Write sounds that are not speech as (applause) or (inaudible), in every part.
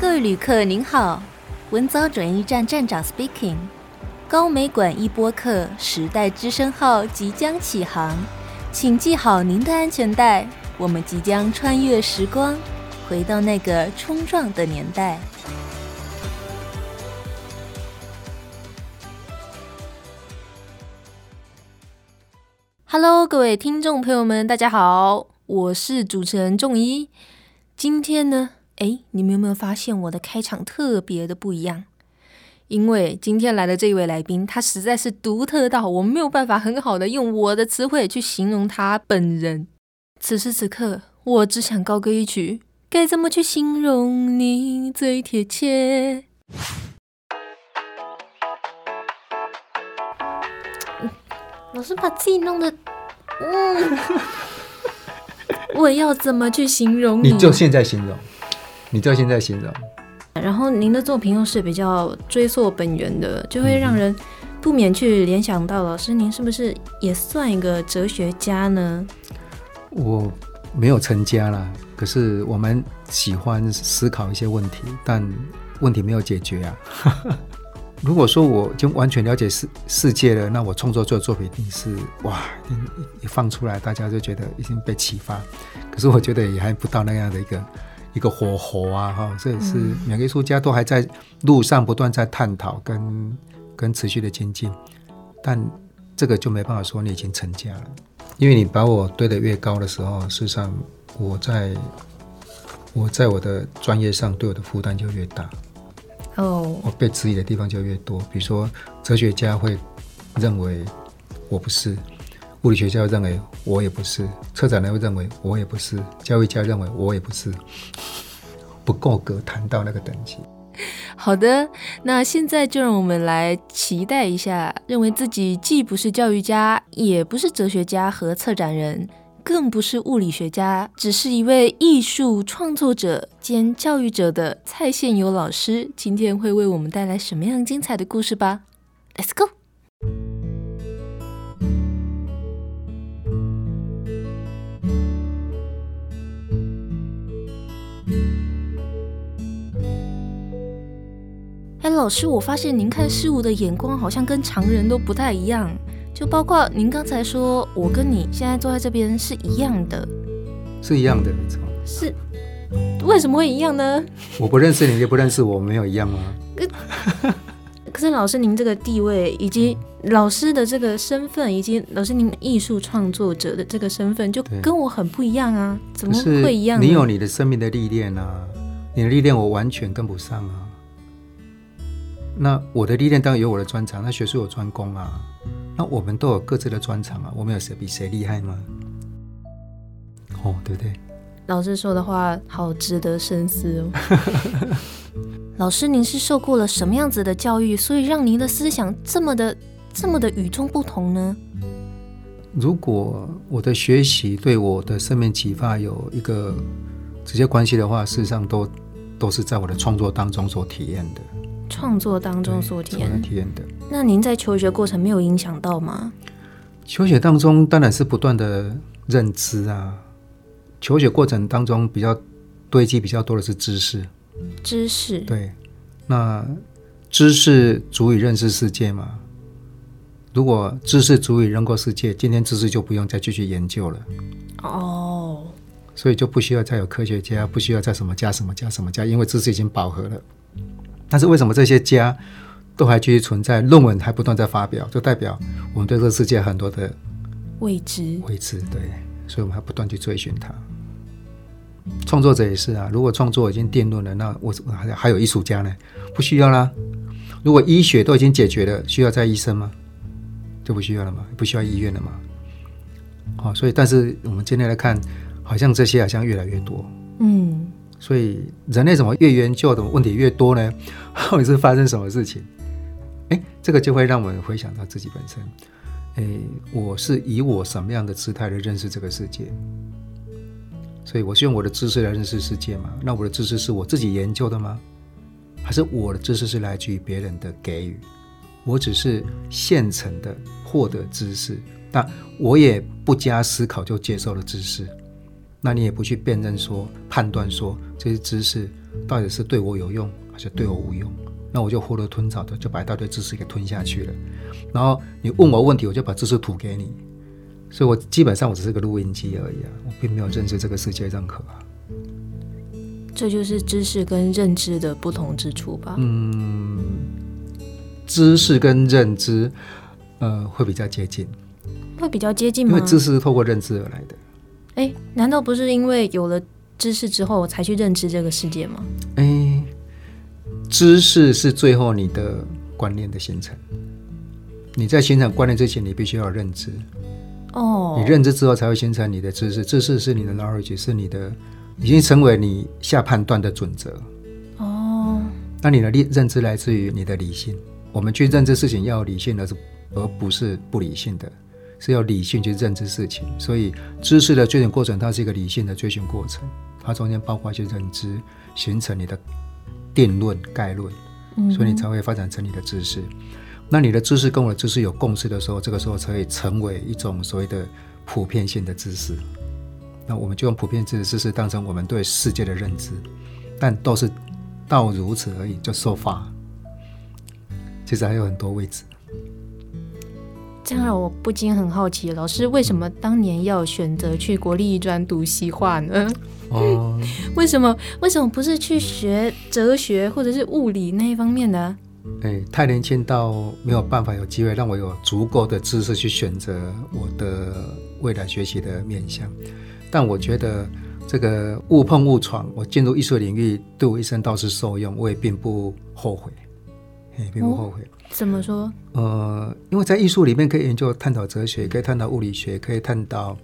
各位旅客您好，文藻转运站站长 speaking，高美馆一播客时代之声号即将启航，请系好您的安全带，我们即将穿越时光，回到那个冲撞的年代。Hello，各位听众朋友们，大家好，我是主持人仲一，今天呢，哎，你们有没有发现我的开场特别的不一样？因为今天来的这一位来宾，他实在是独特到我没有办法很好的用我的词汇去形容他本人。此时此刻，我只想高歌一曲：该怎么去形容你最贴切？老是把自己弄得，嗯，(laughs) 我要怎么去形容你？你就现在形容。你就现在欣赏，然后您的作品又是比较追溯本源的，就会让人不免去联想到老师，您是不是也算一个哲学家呢？我没有成家啦，可是我们喜欢思考一些问题，但问题没有解决啊。(laughs) 如果说我已经完全了解世世界了，那我创作做的作品一定是哇，一放出来大家就觉得已经被启发。可是我觉得也还不到那样的一个。一个火候啊，哈，这也是每个艺术家都还在路上不断在探讨跟跟持续的精进，但这个就没办法说你已经成家了，因为你把我堆得越高的时候，事实上我在我在我的专业上对我的负担就越大，哦，我被质疑的地方就越多，比如说哲学家会认为我不是。物理学家认为我也不是，策展人会认为我也不是，教育家认为我也不是，不够格谈到那个等级。好的，那现在就让我们来期待一下，认为自己既不是教育家，也不是哲学家和策展人，更不是物理学家，只是一位艺术创作者兼教育者的蔡宪友老师，今天会为我们带来什么样精彩的故事吧？Let's go。哎，老师，我发现您看事物的眼光好像跟常人都不太一样，就包括您刚才说，我跟你现在坐在这边是一样的，是一样的，没错。是，为什么会一样呢？(laughs) 我不认识你，也不认识我，没有一样吗？可是老师，您这个地位以及老师的这个身份，以及老师您艺术创作者的这个身份，就跟我很不一样啊！怎么会一样呢？你有你的生命的历练啊，你的历练我完全跟不上啊。那我的历练当然有我的专长，那学术有专攻啊。那我们都有各自的专长啊。我们有谁比谁厉害吗？哦，对不对？老师说的话好值得深思哦。(laughs) 老师，您是受过了什么样子的教育，所以让您的思想这么的、这么的与众不同呢？如果我的学习对我的生命启发有一个直接关系的话，事实上都都是在我的创作当中所体验的。创作当中所体验体验的，那您在求学过程没有影响到吗？求学当中当然是不断的认知啊，求学过程当中比较堆积比较多的是知识，知识对，那知识足以认识世界嘛？如果知识足以认过世界，今天知识就不用再继续研究了哦，所以就不需要再有科学家，不需要再什么加什么加什么加，因为知识已经饱和了。但是为什么这些家都还继续存在？论文还不断在发表，就代表我们对这个世界很多的未知。未知，对，所以我们还不断去追寻它。创作者也是啊，如果创作已经定论了，那我还还有艺术家呢？不需要啦。如果医学都已经解决了，需要再医生吗？就不需要了吗？不需要医院了吗？好，所以但是我们今天来看，好像这些好像越来越多。嗯。所以人类怎么越研究的问题越多呢？(laughs) 到底是发生什么事情？诶，这个就会让我们回想到自己本身。诶，我是以我什么样的姿态来认识这个世界？所以我是用我的知识来认识世界吗？那我的知识是我自己研究的吗？还是我的知识是来自于别人的给予？我只是现成的获得知识，但我也不加思考就接受了知识。那你也不去辨认说、判断说这些知识到底是对我有用还是对我无用，那我就囫囵吞枣的就把一大堆知识给吞下去了。然后你问我问题，我就把知识吐给你。所以我基本上我只是个录音机而已啊，我并没有认识这个世界任何啊。这就是知识跟认知的不同之处吧？嗯，知识跟认知，呃，会比较接近。会比较接近吗？因为知识是透过认知而来的。哎，难道不是因为有了知识之后才去认知这个世界吗？哎，知识是最后你的观念的形成。你在形成观念之前，你必须要认知。哦。你认知之后才会形成你的知识。知识是你的 knowledge，是你的已经成为你下判断的准则。哦。那你的理认知来自于你的理性。我们去认知事情要理性的，而不是不理性的。是要理性去认知事情，所以知识的追寻过程，它是一个理性的追寻过程，它中间包括一些认知，形成你的定论、概论，所以你才会发展成你的知识。那你的知识跟我的知识有共识的时候，这个时候才会成为一种所谓的普遍性的知识。那我们就用普遍性的知识当成我们对世界的认知，但都是到如此而已，就 so far。其实还有很多位置。这样让我不禁很好奇，老师为什么当年要选择去国立艺专读西画呢？哦，(laughs) 为什么？为什么不是去学哲学或者是物理那一方面呢？哎，太年轻到没有办法有机会让我有足够的知识去选择我的未来学习的面向。但我觉得这个误碰误闯，我进入艺术领域对我一生倒是受用，我也并不后悔，哎，并不后悔。哦怎么说？呃，因为在艺术里面可以研究、探讨哲学，可以探讨物理学，可以探讨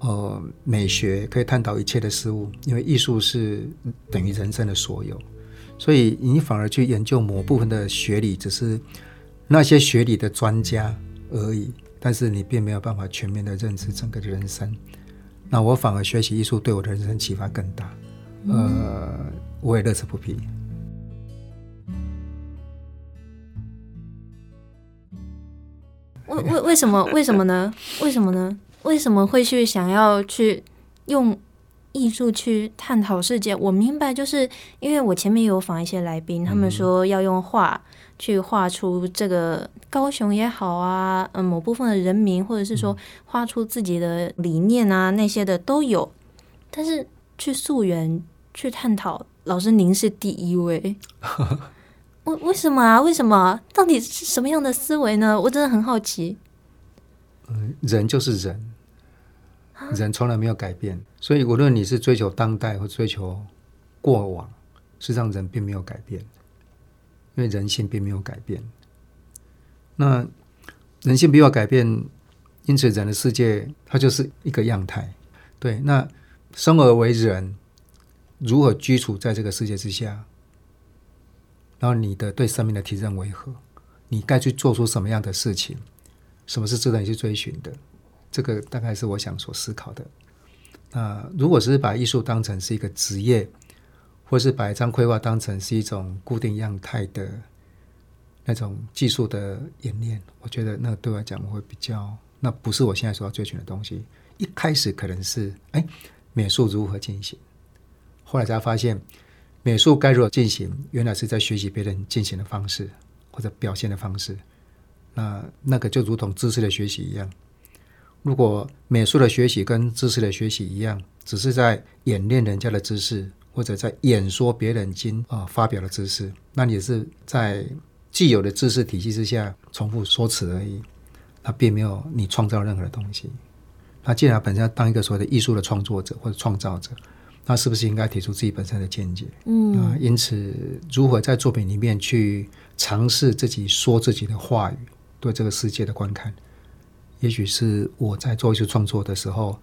呃美学，可以探讨一切的事物。因为艺术是等于人生的所有，所以你反而去研究某部分的学理，只是那些学理的专家而已。但是你并没有办法全面的认识整个的人生。那我反而学习艺术，对我的人生启发更大。呃，我也乐此不疲。为为为什么为什么呢？为什么呢？为什么会去想要去用艺术去探讨世界？我明白，就是因为我前面有访一些来宾，他们说要用画去画出这个高雄也好啊，嗯，某部分的人民，或者是说画出自己的理念啊，那些的都有。但是去溯源去探讨，老师您是第一位。(laughs) 为为什么啊？为什么？到底是什么样的思维呢？我真的很好奇。嗯，人就是人，人从来没有改变。所以无论你是追求当代或追求过往，实际上人并没有改变，因为人性并没有改变。那人性没有改变，因此人的世界它就是一个样态。对，那生而为人，如何居处在这个世界之下？然后你的对生命的提升为何？你该去做出什么样的事情？什么是值得你去追寻的？这个大概是我想所思考的。那如果是把艺术当成是一个职业，或是把一张绘画当成是一种固定样态的那种技术的演练，我觉得那对我来讲会比较，那不是我现在所要追寻的东西。一开始可能是哎，美术如何进行？后来才发现。美术该如何进行？原来是在学习别人进行的方式或者表现的方式。那那个就如同知识的学习一样。如果美术的学习跟知识的学习一样，只是在演练人家的知识，或者在演说别人经啊发表的知识，那你是在既有的知识体系之下重复说辞而已。那并没有你创造任何的东西。那既然本身要当一个所谓的艺术的创作者或者创造者。那是不是应该提出自己本身的见解？嗯，啊，因此，如何在作品里面去尝试自己说自己的话语，对这个世界的观看，也许是我在做艺术创作的时候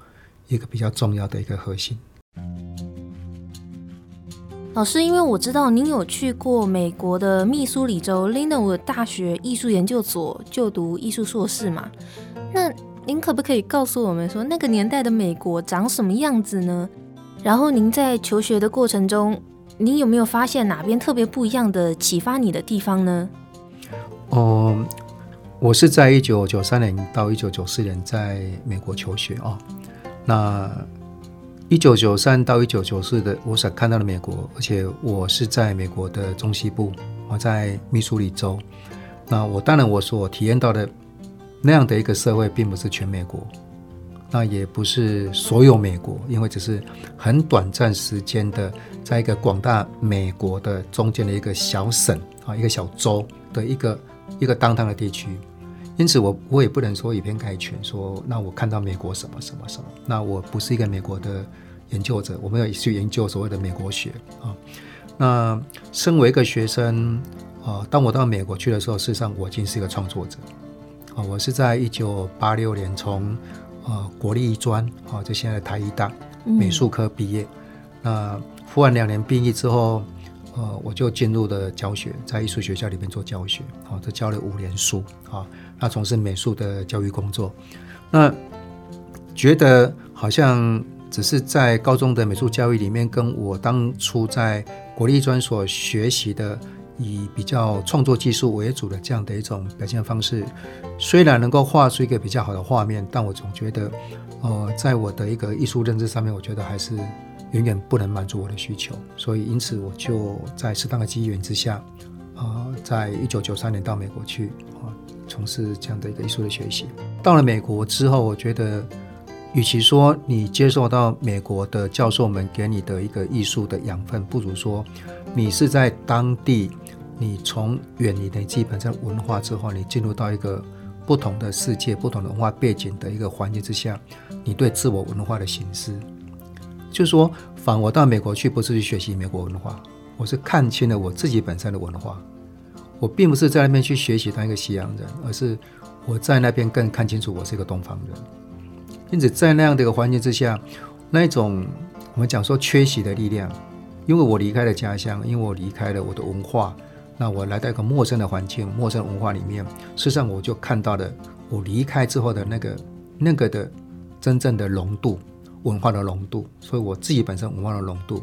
一个比较重要的一个核心。老师，因为我知道您有去过美国的密苏里州 Lindenwood 大学艺术研究所就读艺术硕士嘛，那您可不可以告诉我们说，那个年代的美国长什么样子呢？然后您在求学的过程中，您有没有发现哪边特别不一样的启发你的地方呢？哦，我是在一九九三年到一九九四年在美国求学啊。那一九九三到一九九四的，我所看到的美国，而且我是在美国的中西部，我在密苏里州。那我当然我所体验到的那样的一个社会，并不是全美国，那也不是所有美国，因为只是很短暂时间的，在一个广大美国的中间的一个小省啊，一个小州的一个一个当当的地区。因此我，我也不能说以偏概全，说那我看到美国什么什么什么，那我不是一个美国的。研究者，我们要去研究所谓的美国学啊。那身为一个学生啊，当我到美国去的时候，事实上我已经是一个创作者啊。我是在一九八六年从呃国立艺专啊，就现在的台艺大美术科毕业。嗯、那服完两年毕业之后，呃，我就进入了教学，在艺术学校里面做教学啊，这教了五年书啊。那从事美术的教育工作，那觉得好像。只是在高中的美术教育里面，跟我当初在国立专所学习的以比较创作技术为主的这样的一种表现方式，虽然能够画出一个比较好的画面，但我总觉得，呃，在我的一个艺术认知上面，我觉得还是远远不能满足我的需求。所以，因此我就在适当的机缘之下，啊、呃，在一九九三年到美国去啊，从事这样的一个艺术的学习。到了美国之后，我觉得。与其说你接受到美国的教授们给你的一个艺术的养分，不如说你是在当地，你从远离的基本上文化之后，你进入到一个不同的世界、不同的文化背景的一个环境之下，你对自我文化的形式，就是说，反我到美国去不是去学习美国文化，我是看清了我自己本身的文化。我并不是在那边去学习当一个西洋人，而是我在那边更看清楚我是一个东方人。因此，在那样的一个环境之下，那一种我们讲说缺席的力量，因为我离开了家乡，因为我离开了我的文化，那我来到一个陌生的环境、陌生的文化里面，事实上我就看到了我离开之后的那个那个的真正的浓度，文化的浓度。所以我自己本身文化的浓度，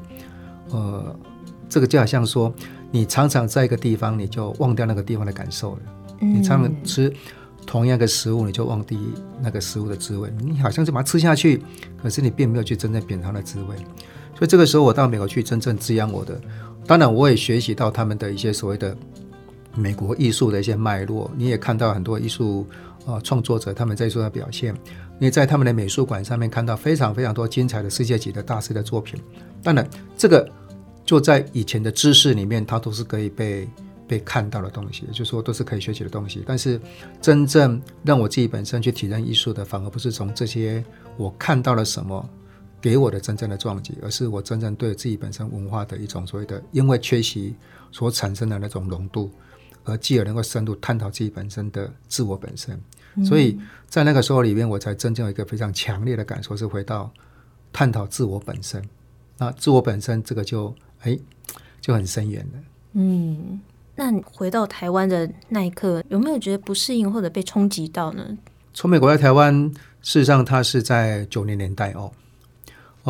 呃，这个就好像说，你常常在一个地方，你就忘掉那个地方的感受了。你常常吃。同样的食物，你就忘记那个食物的滋味。你好像就把它吃下去，可是你并没有去真正品尝它的滋味。所以这个时候，我到美国去真正滋养我的。当然，我也学习到他们的一些所谓的美国艺术的一些脉络。你也看到很多艺术啊创作者他们在做的表现。你在他们的美术馆上面看到非常非常多精彩的世界级的大师的作品。当然，这个就在以前的知识里面，它都是可以被。被看到的东西，就是说都是可以学习的东西。但是真正让我自己本身去体验艺术的，反而不是从这些我看到了什么给我的真正的撞击，而是我真正对自己本身文化的一种所谓的因为缺席所产生的那种浓度，而继而能够深度探讨自己本身的自我本身。所以在那个时候里面，我才真正有一个非常强烈的感受，是回到探讨自我本身。那自我本身这个就哎就很深远了。嗯。那回到台湾的那一刻，有没有觉得不适应或者被冲击到呢？从美国来台湾，事实上它是在九零年代哦。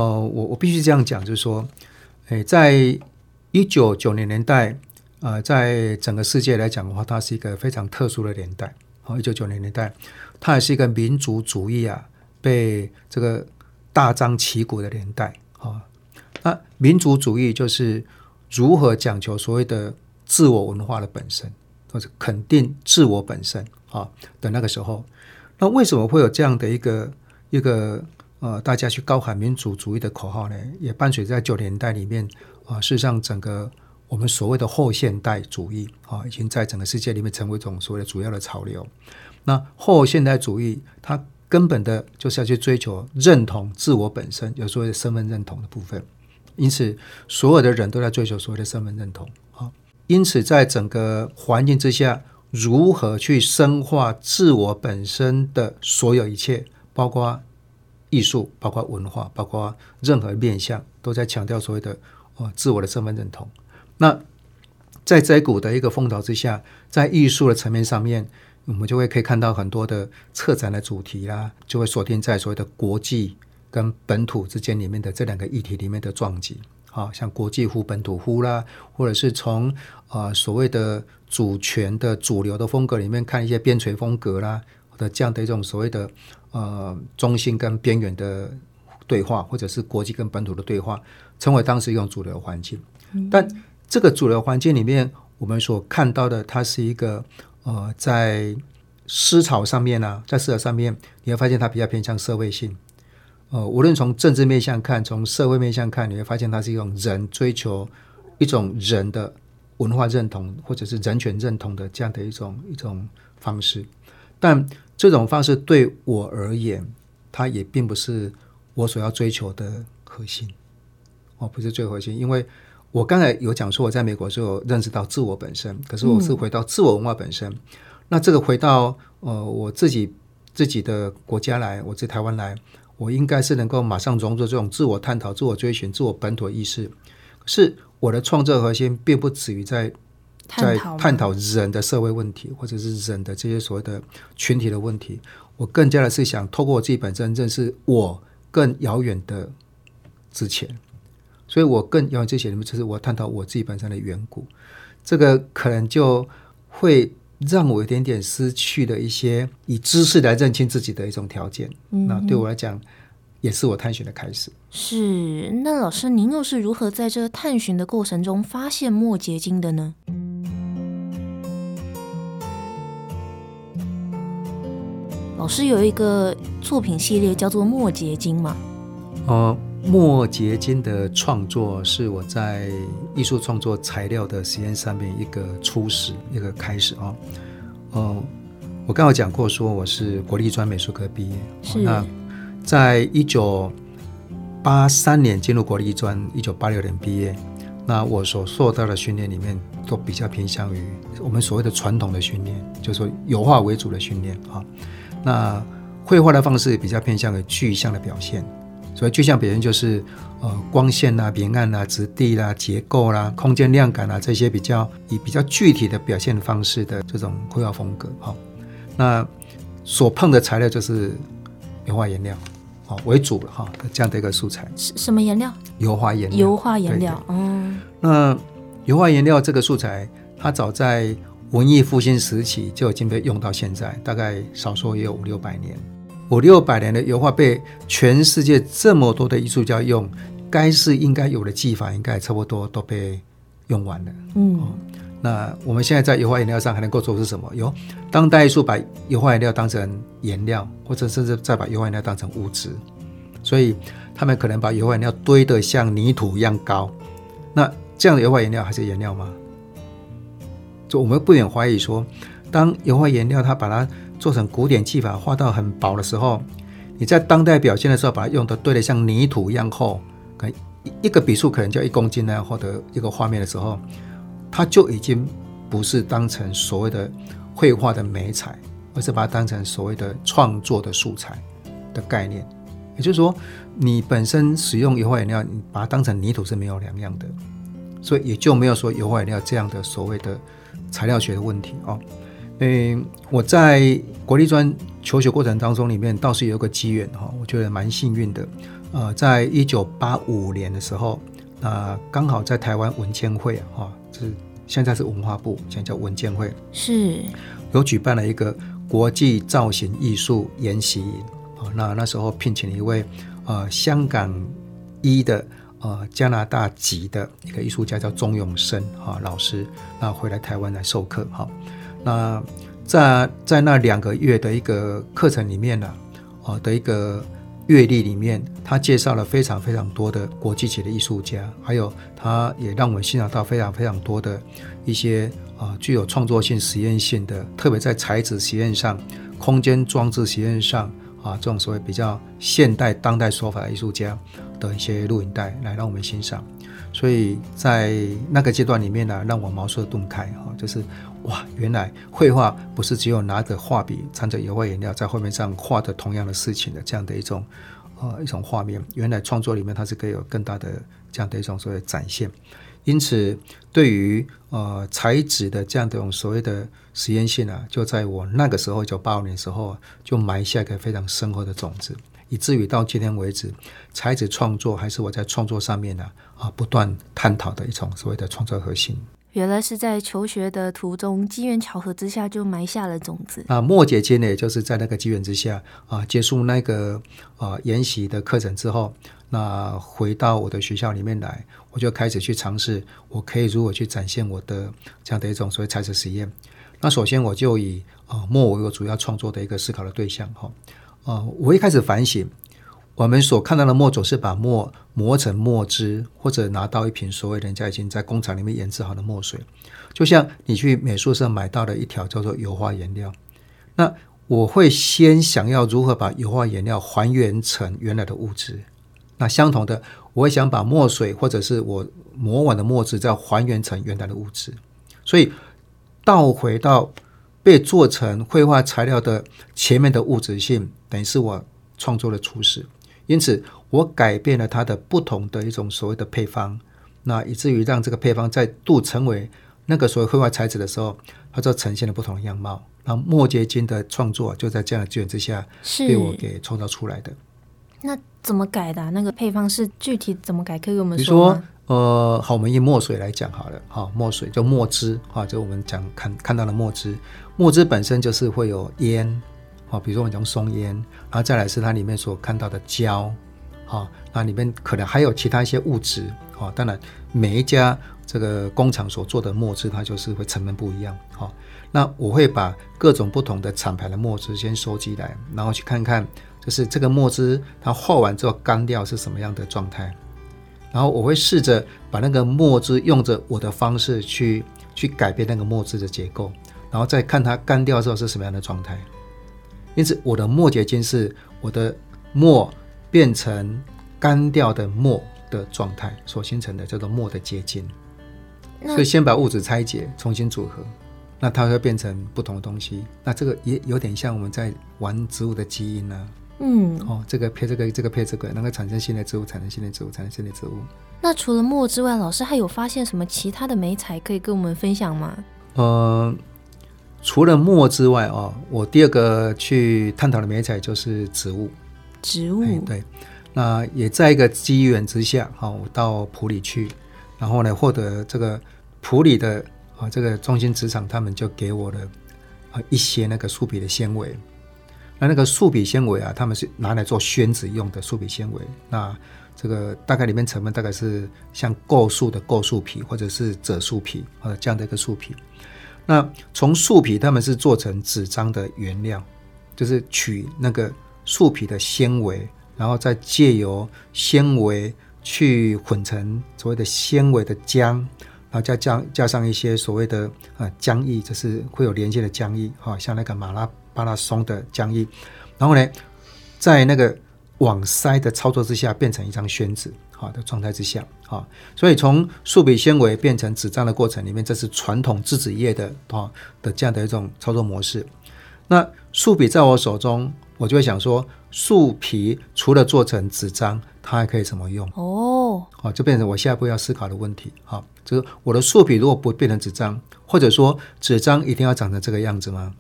哦、我我必须这样讲，就是说，诶，在一九九零年代，呃，在整个世界来讲的话，它是一个非常特殊的年代。哦，一九九零年代，它也是一个民族主义啊，被这个大张旗鼓的年代。啊，那民族主义就是如何讲求所谓的。自我文化的本身，或者肯定自我本身啊的那个时候，那为什么会有这样的一个一个呃，大家去高喊民主主义的口号呢？也伴随在九零年代里面啊，事实上整个我们所谓的后现代主义啊，已经在整个世界里面成为一种所谓的主要的潮流。那后现代主义它根本的就是要去追求认同自我本身，有所谓的身份认同的部分。因此，所有的人都在追求所谓的身份认同啊。因此，在整个环境之下，如何去深化自我本身的所有一切，包括艺术、包括文化、包括任何面向，都在强调所谓的哦自我的身份认同。那在这股的一个风潮之下，在艺术的层面上面，我们就会可以看到很多的策展的主题啦，就会锁定在所谓的国际跟本土之间里面的这两个议题里面的撞击。啊，像国际乎本土乎啦，或者是从啊、所谓的主权的主流的风格里面看一些边陲风格啦，或者这样的一种所谓的呃中心跟边缘的对话，或者是国际跟本土的对话，成为当时一种主流环境。但这个主流环境里面，我们所看到的，它是一个呃，在思潮上面呢、啊，在思潮上面，你会发现它比较偏向社会性。呃，无论从政治面向看，从社会面向看，你会发现它是一种人追求一种人的文化认同，或者是人权认同的这样的一种一种方式。但这种方式对我而言，它也并不是我所要追求的核心。哦，不是最核心，因为我刚才有讲说，我在美国就认识到自我本身，可是我是回到自我文化本身。嗯、那这个回到呃我自己自己的国家来，我在台湾来。我应该是能够马上融入这种自我探讨、自我追寻、自我本土意识。是我的创作核心，并不止于在在探讨人的社会问题，或者是人的这些所谓的群体的问题。我更加的是想透过我自己本身认识我更遥远的之前，所以我更遥远之前，就是我探讨我自己本身的远古。这个可能就会。让我有点点失去了一些以知识来认清自己的一种条件，嗯、那对我来讲也是我探寻的开始。是，那老师您又是如何在这探寻的过程中发现墨结晶的呢？老师有一个作品系列叫做墨结晶吗？呃。墨结晶的创作是我在艺术创作材料的实验上面一个初始，一个开始啊。哦，我刚刚讲过，说我是国立专美术科毕业。是。那在一九八三年进入国立专，一九八六年毕业。那我所受到的训练里面，都比较偏向于我们所谓的传统的训练，就是说油画为主的训练啊。那绘画的方式比较偏向于具象的表现。所以具象表现就是，呃，光线啊、明暗啊、质地啦、啊、结构啦、啊、空间量感啊这些比较以比较具体的表现方式的这种绘画风格。哈、哦，那所碰的材料就是油画颜料，哦为主了哈、哦，这样的一个素材。什什么颜料？油画颜料。油画颜料。嗯。那油画颜料这个素材，它早在文艺复兴时期就已经被用到现在，大概少说也有五六百年。五六百年的油画被全世界这么多的艺术家用，该是应该有的技法，应该差不多都被用完了。嗯、哦，那我们现在在油画颜料上还能够做出什么？有当代艺术把油画颜料当成颜料，或者甚至再把油画颜料当成物质，所以他们可能把油画颜料堆得像泥土一样高。那这样的油画颜料还是颜料吗？就我们不免怀疑说，当油画颜料它把它做成古典技法，画到很薄的时候，你在当代表现的时候，把它用的堆得像泥土一样厚，可能一个笔触可能就一公斤那样厚的一个画面的时候，它就已经不是当成所谓的绘画的美彩，而是把它当成所谓的创作的素材的概念。也就是说，你本身使用油画颜料，你把它当成泥土是没有两样的，所以也就没有说油画颜料这样的所谓的材料学的问题哦。嗯，我在国立专求学过程当中，里面倒是有个机缘哈，我觉得蛮幸运的。呃，在一九八五年的时候，那刚好在台湾文建会哈，就是现在是文化部，现在叫文建会，是有举办了一个国际造型艺术研习营啊。那那时候聘请了一位呃香港一的呃加拿大籍的一个艺术家叫钟永生哈老师，那回来台湾来授课哈。那在在那两个月的一个课程里面呢，啊，的一个阅历里面，他介绍了非常非常多的国际级的艺术家，还有他也让我们欣赏到非常非常多的一些啊具有创作性、实验性的，特别在材质实验上、空间装置实验上啊，这种所谓比较现代当代说法的艺术家的一些录影带来让我们欣赏。所以在那个阶段里面呢，让我茅塞顿开哈，就是。哇，原来绘画不是只有拿着画笔、掺着油画颜料在画面上画的同样的事情的这样的一种呃一种画面。原来创作里面它是可以有更大的这样的一种所谓展现。因此，对于呃材质的这样的一种所谓的实验性啊，就在我那个时候，一九八五年时候就埋下一个非常深厚的种子，以至于到今天为止，才子创作还是我在创作上面呢啊，啊不断探讨的一种所谓的创作核心。原来是在求学的途中，机缘巧合之下就埋下了种子。啊，末节间呢，也就是在那个机缘之下啊，结束那个啊研习的课程之后，那回到我的学校里面来，我就开始去尝试，我可以如何去展现我的这样的一种所谓材质实验。那首先我就以啊墨为我主要创作的一个思考的对象哈，啊，我一开始反省。我们所看到的墨总是把墨磨成墨汁，或者拿到一瓶所谓人家已经在工厂里面研制好的墨水，就像你去美术社买到的一条叫做油画颜料。那我会先想要如何把油画颜料还原成原来的物质。那相同的，我想把墨水或者是我磨完的墨汁再还原成原来的物质。所以倒回到被做成绘画材料的前面的物质性，等于是我创作的初始。因此，我改变了它的不同的一种所谓的配方，那以至于让这个配方再度成为那个所谓绘画材质的时候，它就呈现了不同的样貌。那末结晶的创作就在这样的机缘之下，被我给创造出来的。那怎么改的、啊？那个配方是具体怎么改？可以给我们说，比如说，呃，好，我们以墨水来讲好了，哈，墨水就墨汁，哈，就我们讲看看到的墨汁，墨汁本身就是会有烟。哦，比如说我们讲松烟，然后再来是它里面所看到的胶，好，那里面可能还有其他一些物质，好，当然每一家这个工厂所做的墨汁，它就是会成分不一样，好，那我会把各种不同的厂牌的墨汁先收集来，然后去看看，就是这个墨汁它画完之后干掉是什么样的状态，然后我会试着把那个墨汁用着我的方式去去改变那个墨汁的结构，然后再看它干掉之后是什么样的状态。因此，我的墨结晶是我的墨变成干掉的墨的状态所形成的，叫做墨的结晶。所以，先把物质拆解，重新组合，那它会变成不同的东西。那这个也有点像我们在玩植物的基因呢、啊。嗯，哦，这个配这个，这个配这个，能够产生新的植物，产生新的植物，产生新的植物。那除了墨之外，老师还有发现什么其他的媒材可以跟我们分享吗？呃。除了墨之外哦，我第二个去探讨的媒材就是植物。植物、哎、对，那也在一个机缘之下，哈，我到普里去，然后呢，获得这个普里的啊这个中心职场，他们就给我了啊一些那个树皮的纤维。那那个树皮纤维啊，他们是拿来做宣纸用的树皮纤维。那这个大概里面成分大概是像构树的构树皮，或者是褶树皮啊这样的一个树皮。那从树皮，他们是做成纸张的原料，就是取那个树皮的纤维，然后再借由纤维去混成所谓的纤维的浆，然后再加加上一些所谓的呃浆液，就是会有连接的浆液，哈，像那个马拉巴拉松的浆液，然后呢，在那个网塞的操作之下，变成一张宣纸。好的状态之下，啊，所以从树皮纤维变成纸张的过程里面，这是传统制纸业的啊的这样的一种操作模式。那树皮在我手中，我就会想说，树皮除了做成纸张，它还可以怎么用？哦，好，就变成我下一步要思考的问题。好，就是我的树皮如果不变成纸张，或者说纸张一定要长成这个样子吗？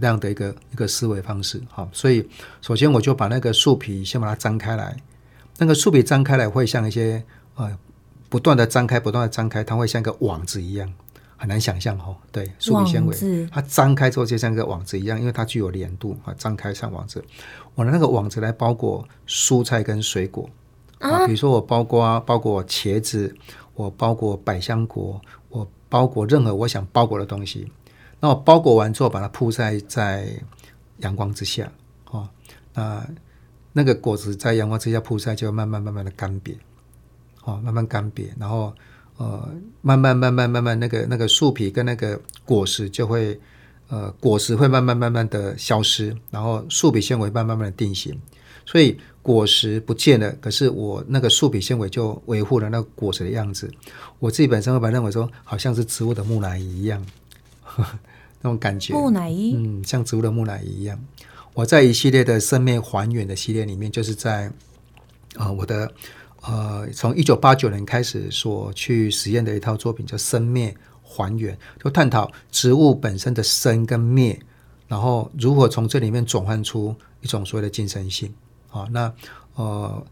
这样的一个一个思维方式。好，所以首先我就把那个树皮先把它张开来。那个树皮张开来会像一些呃，不断的张开，不断的张开，它会像一个网子一样，很难想象哦。对，树皮纤维，它张开之后就像一个网子一样，因为它具有粘度啊，张开像网子。我拿那个网子来包裹蔬菜跟水果啊，比如说我包括包裹茄子，我包裹百香果，我包裹任何我想包裹的东西。那我包裹完之后，把它铺在在阳光之下，哦，那。那个果子在阳光之下曝晒，就慢慢慢慢的干瘪，哦，慢慢干瘪，然后呃，慢慢慢慢慢慢，那个那个树皮跟那个果实就会，呃，果实会慢慢慢慢的消失，然后树皮纤维慢慢慢的定型，所以果实不见了，可是我那个树皮纤维就维护了那个果实的样子。我自己本身会把认为说，好像是植物的木乃伊一样，呵呵那种感觉。木乃伊，嗯，像植物的木乃伊一样。我在一系列的生命还原的系列里面，就是在啊、呃，我的呃，从一九八九年开始所去实验的一套作品叫生灭还原，就探讨植物本身的生跟灭，然后如何从这里面转换出一种所谓的精神性啊、哦。那呃，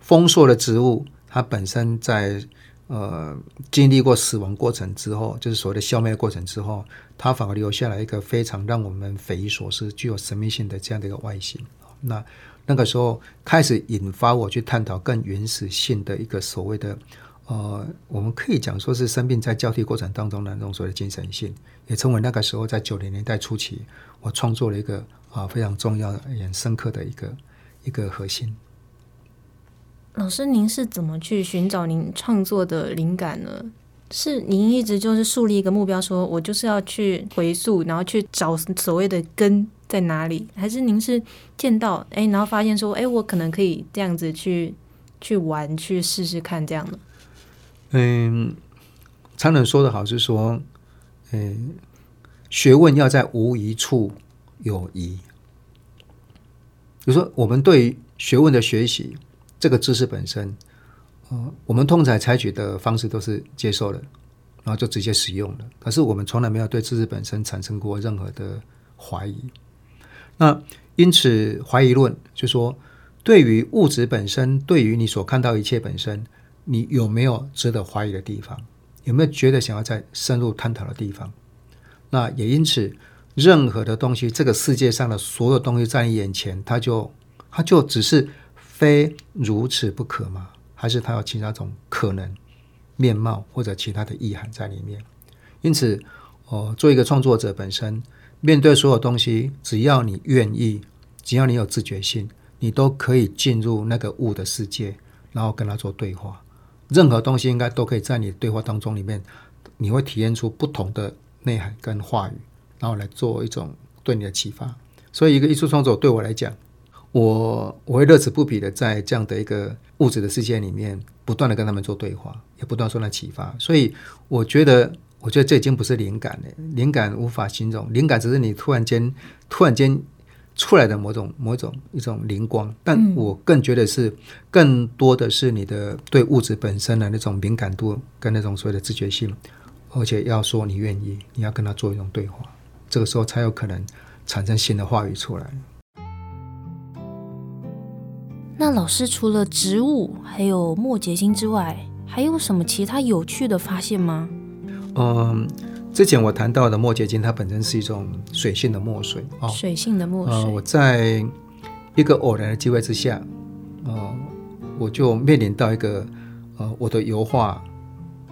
丰硕的植物它本身在呃经历过死亡过程之后，就是所谓的消灭的过程之后，它反而留下来一个非常让我们匪夷所思、具有神秘性的这样的一个外形。那那个时候开始引发我去探讨更原始性的一个所谓的呃，我们可以讲说是生命在交替过程当中的那种所谓的精神性，也成为那个时候在九零年代初期我创作了一个啊、非常重要的、很深刻的一个一个核心。老师，您是怎么去寻找您创作的灵感呢？是您一直就是树立一个目标，说我就是要去回溯，然后去找所谓的根在哪里？还是您是见到哎，然后发现说哎，我可能可以这样子去去玩，去试试看这样的？嗯，常人说的好是说，嗯，学问要在无疑处有疑。比如说，我们对于学问的学习。这个知识本身，呃，我们通常采取的方式都是接受了，然后就直接使用了。可是我们从来没有对知识本身产生过任何的怀疑。那因此，怀疑论就说，对于物质本身，对于你所看到一切本身，你有没有值得怀疑的地方？有没有觉得想要再深入探讨的地方？那也因此，任何的东西，这个世界上的所有东西在你眼前，它就它就只是。非如此不可吗？还是它有其他种可能面貌或者其他的意涵在里面？因此，哦，做一个创作者本身，面对所有东西，只要你愿意，只要你有自觉性，你都可以进入那个物的世界，然后跟他做对话。任何东西应该都可以在你对话当中里面，你会体验出不同的内涵跟话语，然后来做一种对你的启发。所以，一个艺术创作对我来讲。我我会乐此不疲的在这样的一个物质的世界里面，不断的跟他们做对话，也不断受到启发。所以我觉得，我觉得这已经不是灵感了，灵感无法形容，灵感只是你突然间突然间出来的某种某种一种灵光。但我更觉得是更多的是你的对物质本身的那种敏感度跟那种所谓的自觉性，而且要说你愿意，你要跟他做一种对话，这个时候才有可能产生新的话语出来。那老师除了植物还有墨结晶之外，还有什么其他有趣的发现吗？嗯，之前我谈到的墨结晶，它本身是一种水性的墨水哦，水性的墨水。呃，我在一个偶然的机会之下，呃，我就面临到一个呃，我的油画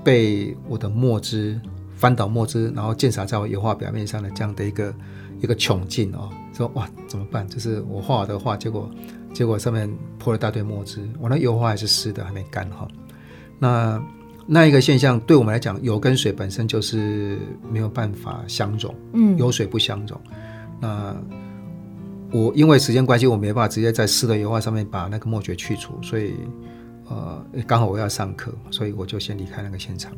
被我的墨汁翻倒墨汁，然后溅洒在我油画表面上的这样的一个一个窘境哦，说哇怎么办？就是我画的画，结果。结果上面泼了大堆墨汁，我那油画还是湿的，还没干哈。那那一个现象对我们来讲，油跟水本身就是没有办法相融，嗯，油水不相融。那我因为时间关系，我没办法直接在湿的油画上面把那个墨血去除，所以呃，刚好我要上课，所以我就先离开那个现场。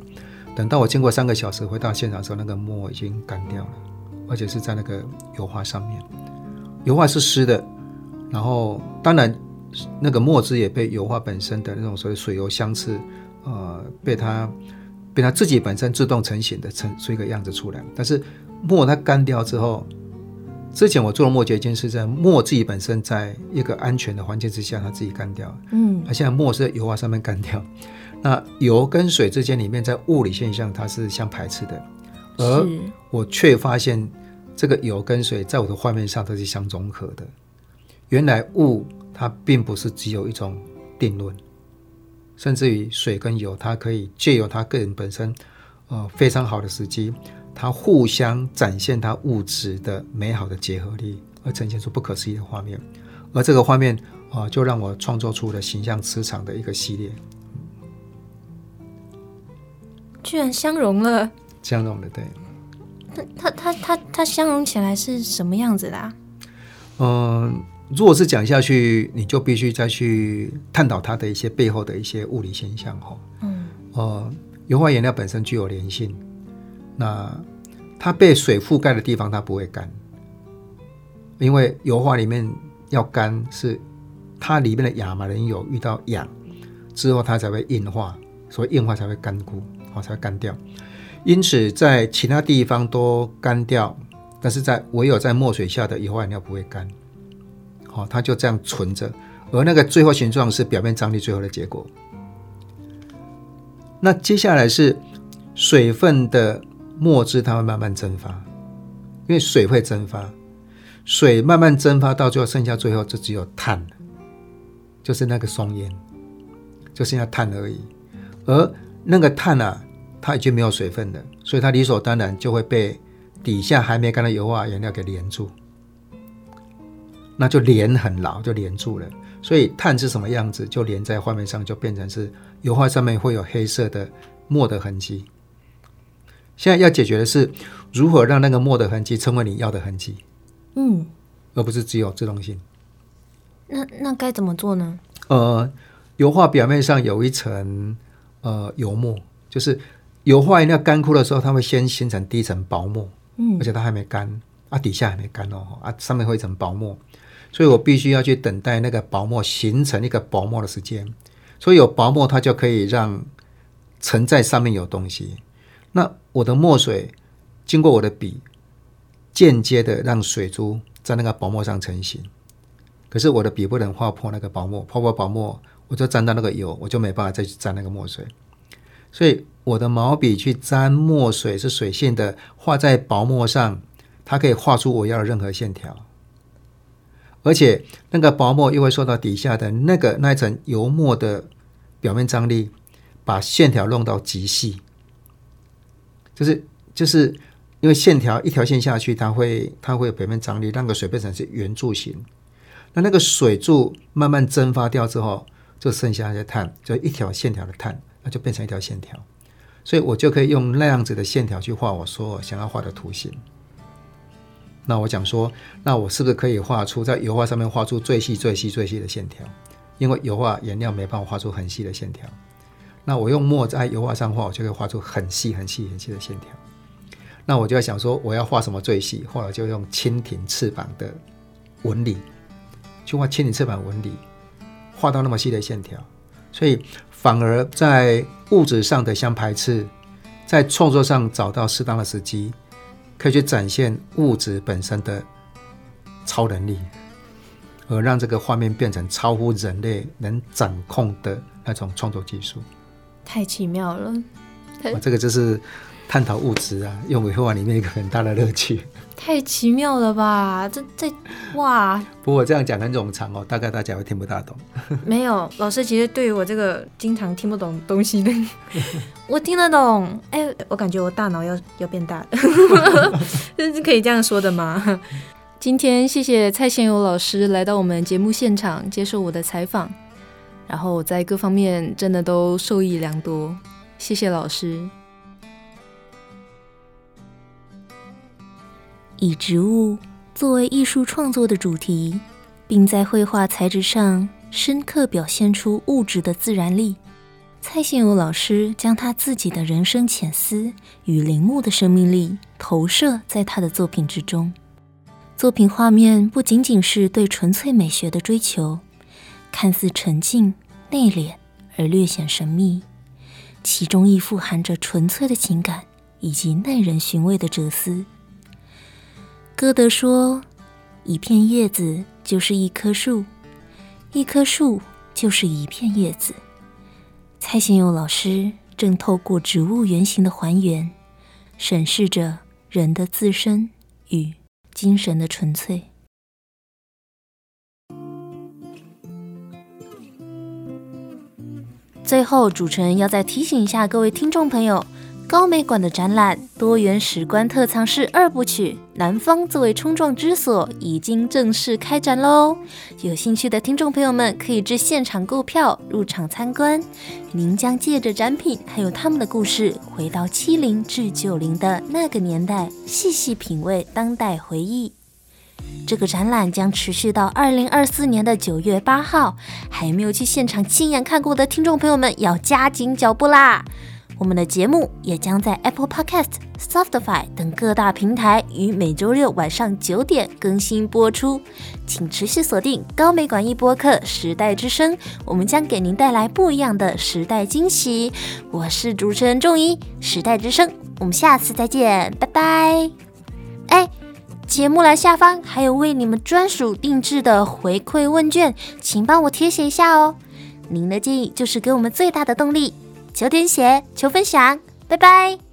等到我经过三个小时回到现场的时候，那个墨已经干掉了，而且是在那个油画上面，油画是湿的。然后，当然，那个墨汁也被油画本身的那种所谓水油相斥，呃，被它被它自己本身自动成型的成出一个样子出来。但是墨它干掉之后，之前我做的墨结晶是在墨自己本身在一个安全的环境之下，它自己干掉。嗯，它现在墨是在油画上面干掉。那油跟水之间里面在物理现象它是相排斥的，而我却发现这个油跟水在我的画面上它是相融合的。原来物它并不是只有一种定论，甚至于水跟油，它可以借由它个人本身，呃，非常好的时机，它互相展现它物质的美好的结合力，而呈现出不可思议的画面。而这个画面啊、呃，就让我创作出了形象磁场的一个系列，居然相融了，相融了，对。它它它它它相融起来是什么样子的啊？嗯、呃。如果是讲下去，你就必须再去探讨它的一些背后的一些物理现象哈。嗯。呃，油画颜料本身具有粘性，那它被水覆盖的地方它不会干，因为油画里面要干是它里面的亚麻仁油遇到氧之后它才会硬化，所以硬化才会干枯，好才会干掉。因此在其他地方都干掉，但是在唯有在墨水下的油画颜料不会干。哦，它就这样存着，而那个最后形状是表面张力最后的结果。那接下来是水分的墨汁，它会慢慢蒸发，因为水会蒸发，水慢慢蒸发到最后剩下最后就只有碳，就是那个松烟，就剩下碳而已。而那个碳啊，它已经没有水分了，所以它理所当然就会被底下还没干的油画颜料给粘住，那就连很牢，就连住了。所以碳是什么样子，就连在画面上，就变成是油画上面会有黑色的墨的痕迹。现在要解决的是如何让那个墨的痕迹成为你要的痕迹，嗯，而不是只有自动性。那那该怎么做呢？呃，油画表面上有一层呃油墨，就是油画颜料干枯的时候，它会先形成第一层薄墨，嗯，而且它还没干啊，底下还没干哦，啊，上面会一层薄墨。所以我必须要去等待那个薄膜形成一个薄膜的时间，所以有薄膜，它就可以让沉在上面有东西。那我的墨水经过我的笔，间接的让水珠在那个薄膜上成型。可是我的笔不能划破那个薄膜，划破薄膜我就沾到那个油，我就没办法再去沾那个墨水。所以我的毛笔去沾墨水是水性的，画在薄膜上，它可以画出我要的任何线条。而且那个薄膜又会受到底下的那个那一层油墨的表面张力，把线条弄到极细。就是就是因为线条一条线下去，它会它会有表面张力，让个水变成是圆柱形。那那个水柱慢慢蒸发掉之后，就剩下那些碳，就一条线条的碳，那就变成一条线条。所以我就可以用那样子的线条去画我所有想要画的图形。那我讲说，那我是不是可以画出在油画上面画出最细、最细、最细的线条？因为油画颜料没办法画出很细的线条。那我用墨在油画上画，我就可以画出很细、很细、很细的线条。那我就在想说，我要画什么最细？后来就用蜻蜓翅膀的纹理，去画蜻蜓翅膀纹理，画到那么细的线条。所以反而在物质上的相排斥，在创作上找到适当的时机。可以去展现物质本身的超能力，而让这个画面变成超乎人类能掌控的那种创作技术。太奇妙了！这个就是探讨物质啊，用绘画里面一个很大的乐趣。太奇妙了吧？这这哇！不过这样讲很冗长哦，大概大家会听不大懂。(laughs) 没有，老师其实对于我这个经常听不懂东西的，(laughs) 我听得懂。哎，我感觉我大脑要要变大了，这 (laughs) 是可以这样说的吗？今天谢谢蔡贤友老师来到我们节目现场接受我的采访，然后我在各方面真的都受益良多，谢谢老师。以植物作为艺术创作的主题，并在绘画材质上深刻表现出物质的自然力，蔡宪友老师将他自己的人生浅思与陵墓的生命力投射在他的作品之中。作品画面不仅仅是对纯粹美学的追求，看似沉静内敛而略显神秘，其中亦富含着纯粹的情感以及耐人寻味的哲思。歌德说：“一片叶子就是一棵树，一棵树就是一片叶子。”蔡宪友老师正透过植物原型的还原，审视着人的自身与精神的纯粹。最后，主持人要再提醒一下各位听众朋友。高美馆的展览《多元史观特藏室二部曲：南方作为冲撞之所》已经正式开展喽！有兴趣的听众朋友们可以至现场购票入场参观。您将借着展品还有他们的故事，回到七零至九零的那个年代，细细品味当代回忆。这个展览将持续到二零二四年的九月八号，还没有去现场亲眼看过的听众朋友们要加紧脚步啦！我们的节目也将在 Apple Podcast、Spotify 等各大平台于每周六晚上九点更新播出，请持续锁定高美馆一播客《时代之声》，我们将给您带来不一样的时代惊喜。我是主持人仲一，《时代之声》，我们下次再见，拜拜。哎，节目栏下方还有为你们专属定制的回馈问卷，请帮我填写一下哦。您的建议就是给我们最大的动力。求填写，求分享，拜拜。